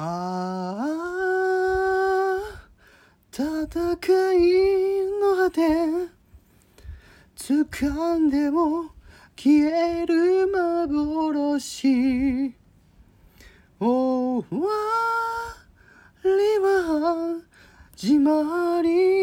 ああ戦いの果て掴んでも消える幻。終わりは始まり。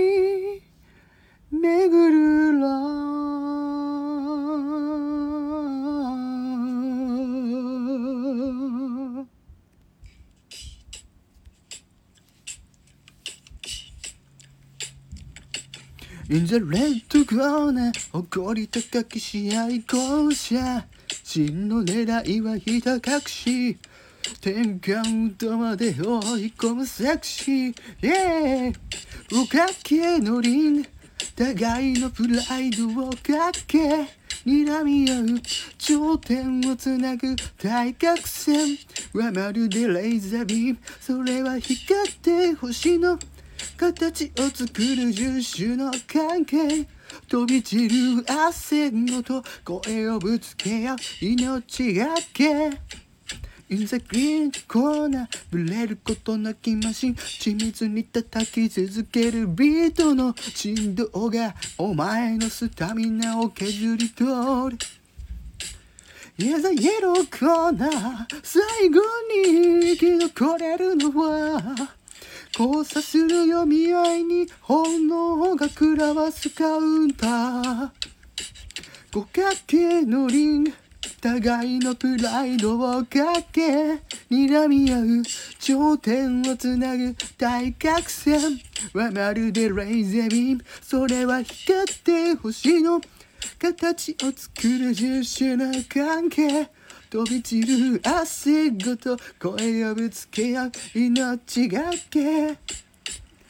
In the red corner 誇り高き試合校舎真の狙いはひた隠し天カウントまで追い込むセクシー Yeah 不可けのリング互いのプライドをかけ睨み合う頂点をつなぐ対角線はまるでレーザービームそれは光って星の形を作る十種の関係。飛び散る汗ごと声をぶつけ合う命がけ。In the green corner ブレることなきマシン緻密に叩き続けるビートの振動がお前のスタミナを削り取る。Yeah, the yellow corner 最後に生き残れるのは。交差する読み合いに炎が食らわすカウンター。五角形のリング互いのプライドをかけ睨み合う頂点をつなぐ対角線。はまるでレーザービームそれは光って星の形を作る十種の関係。飛び散る汗ごと声をぶつけ合う命がけ。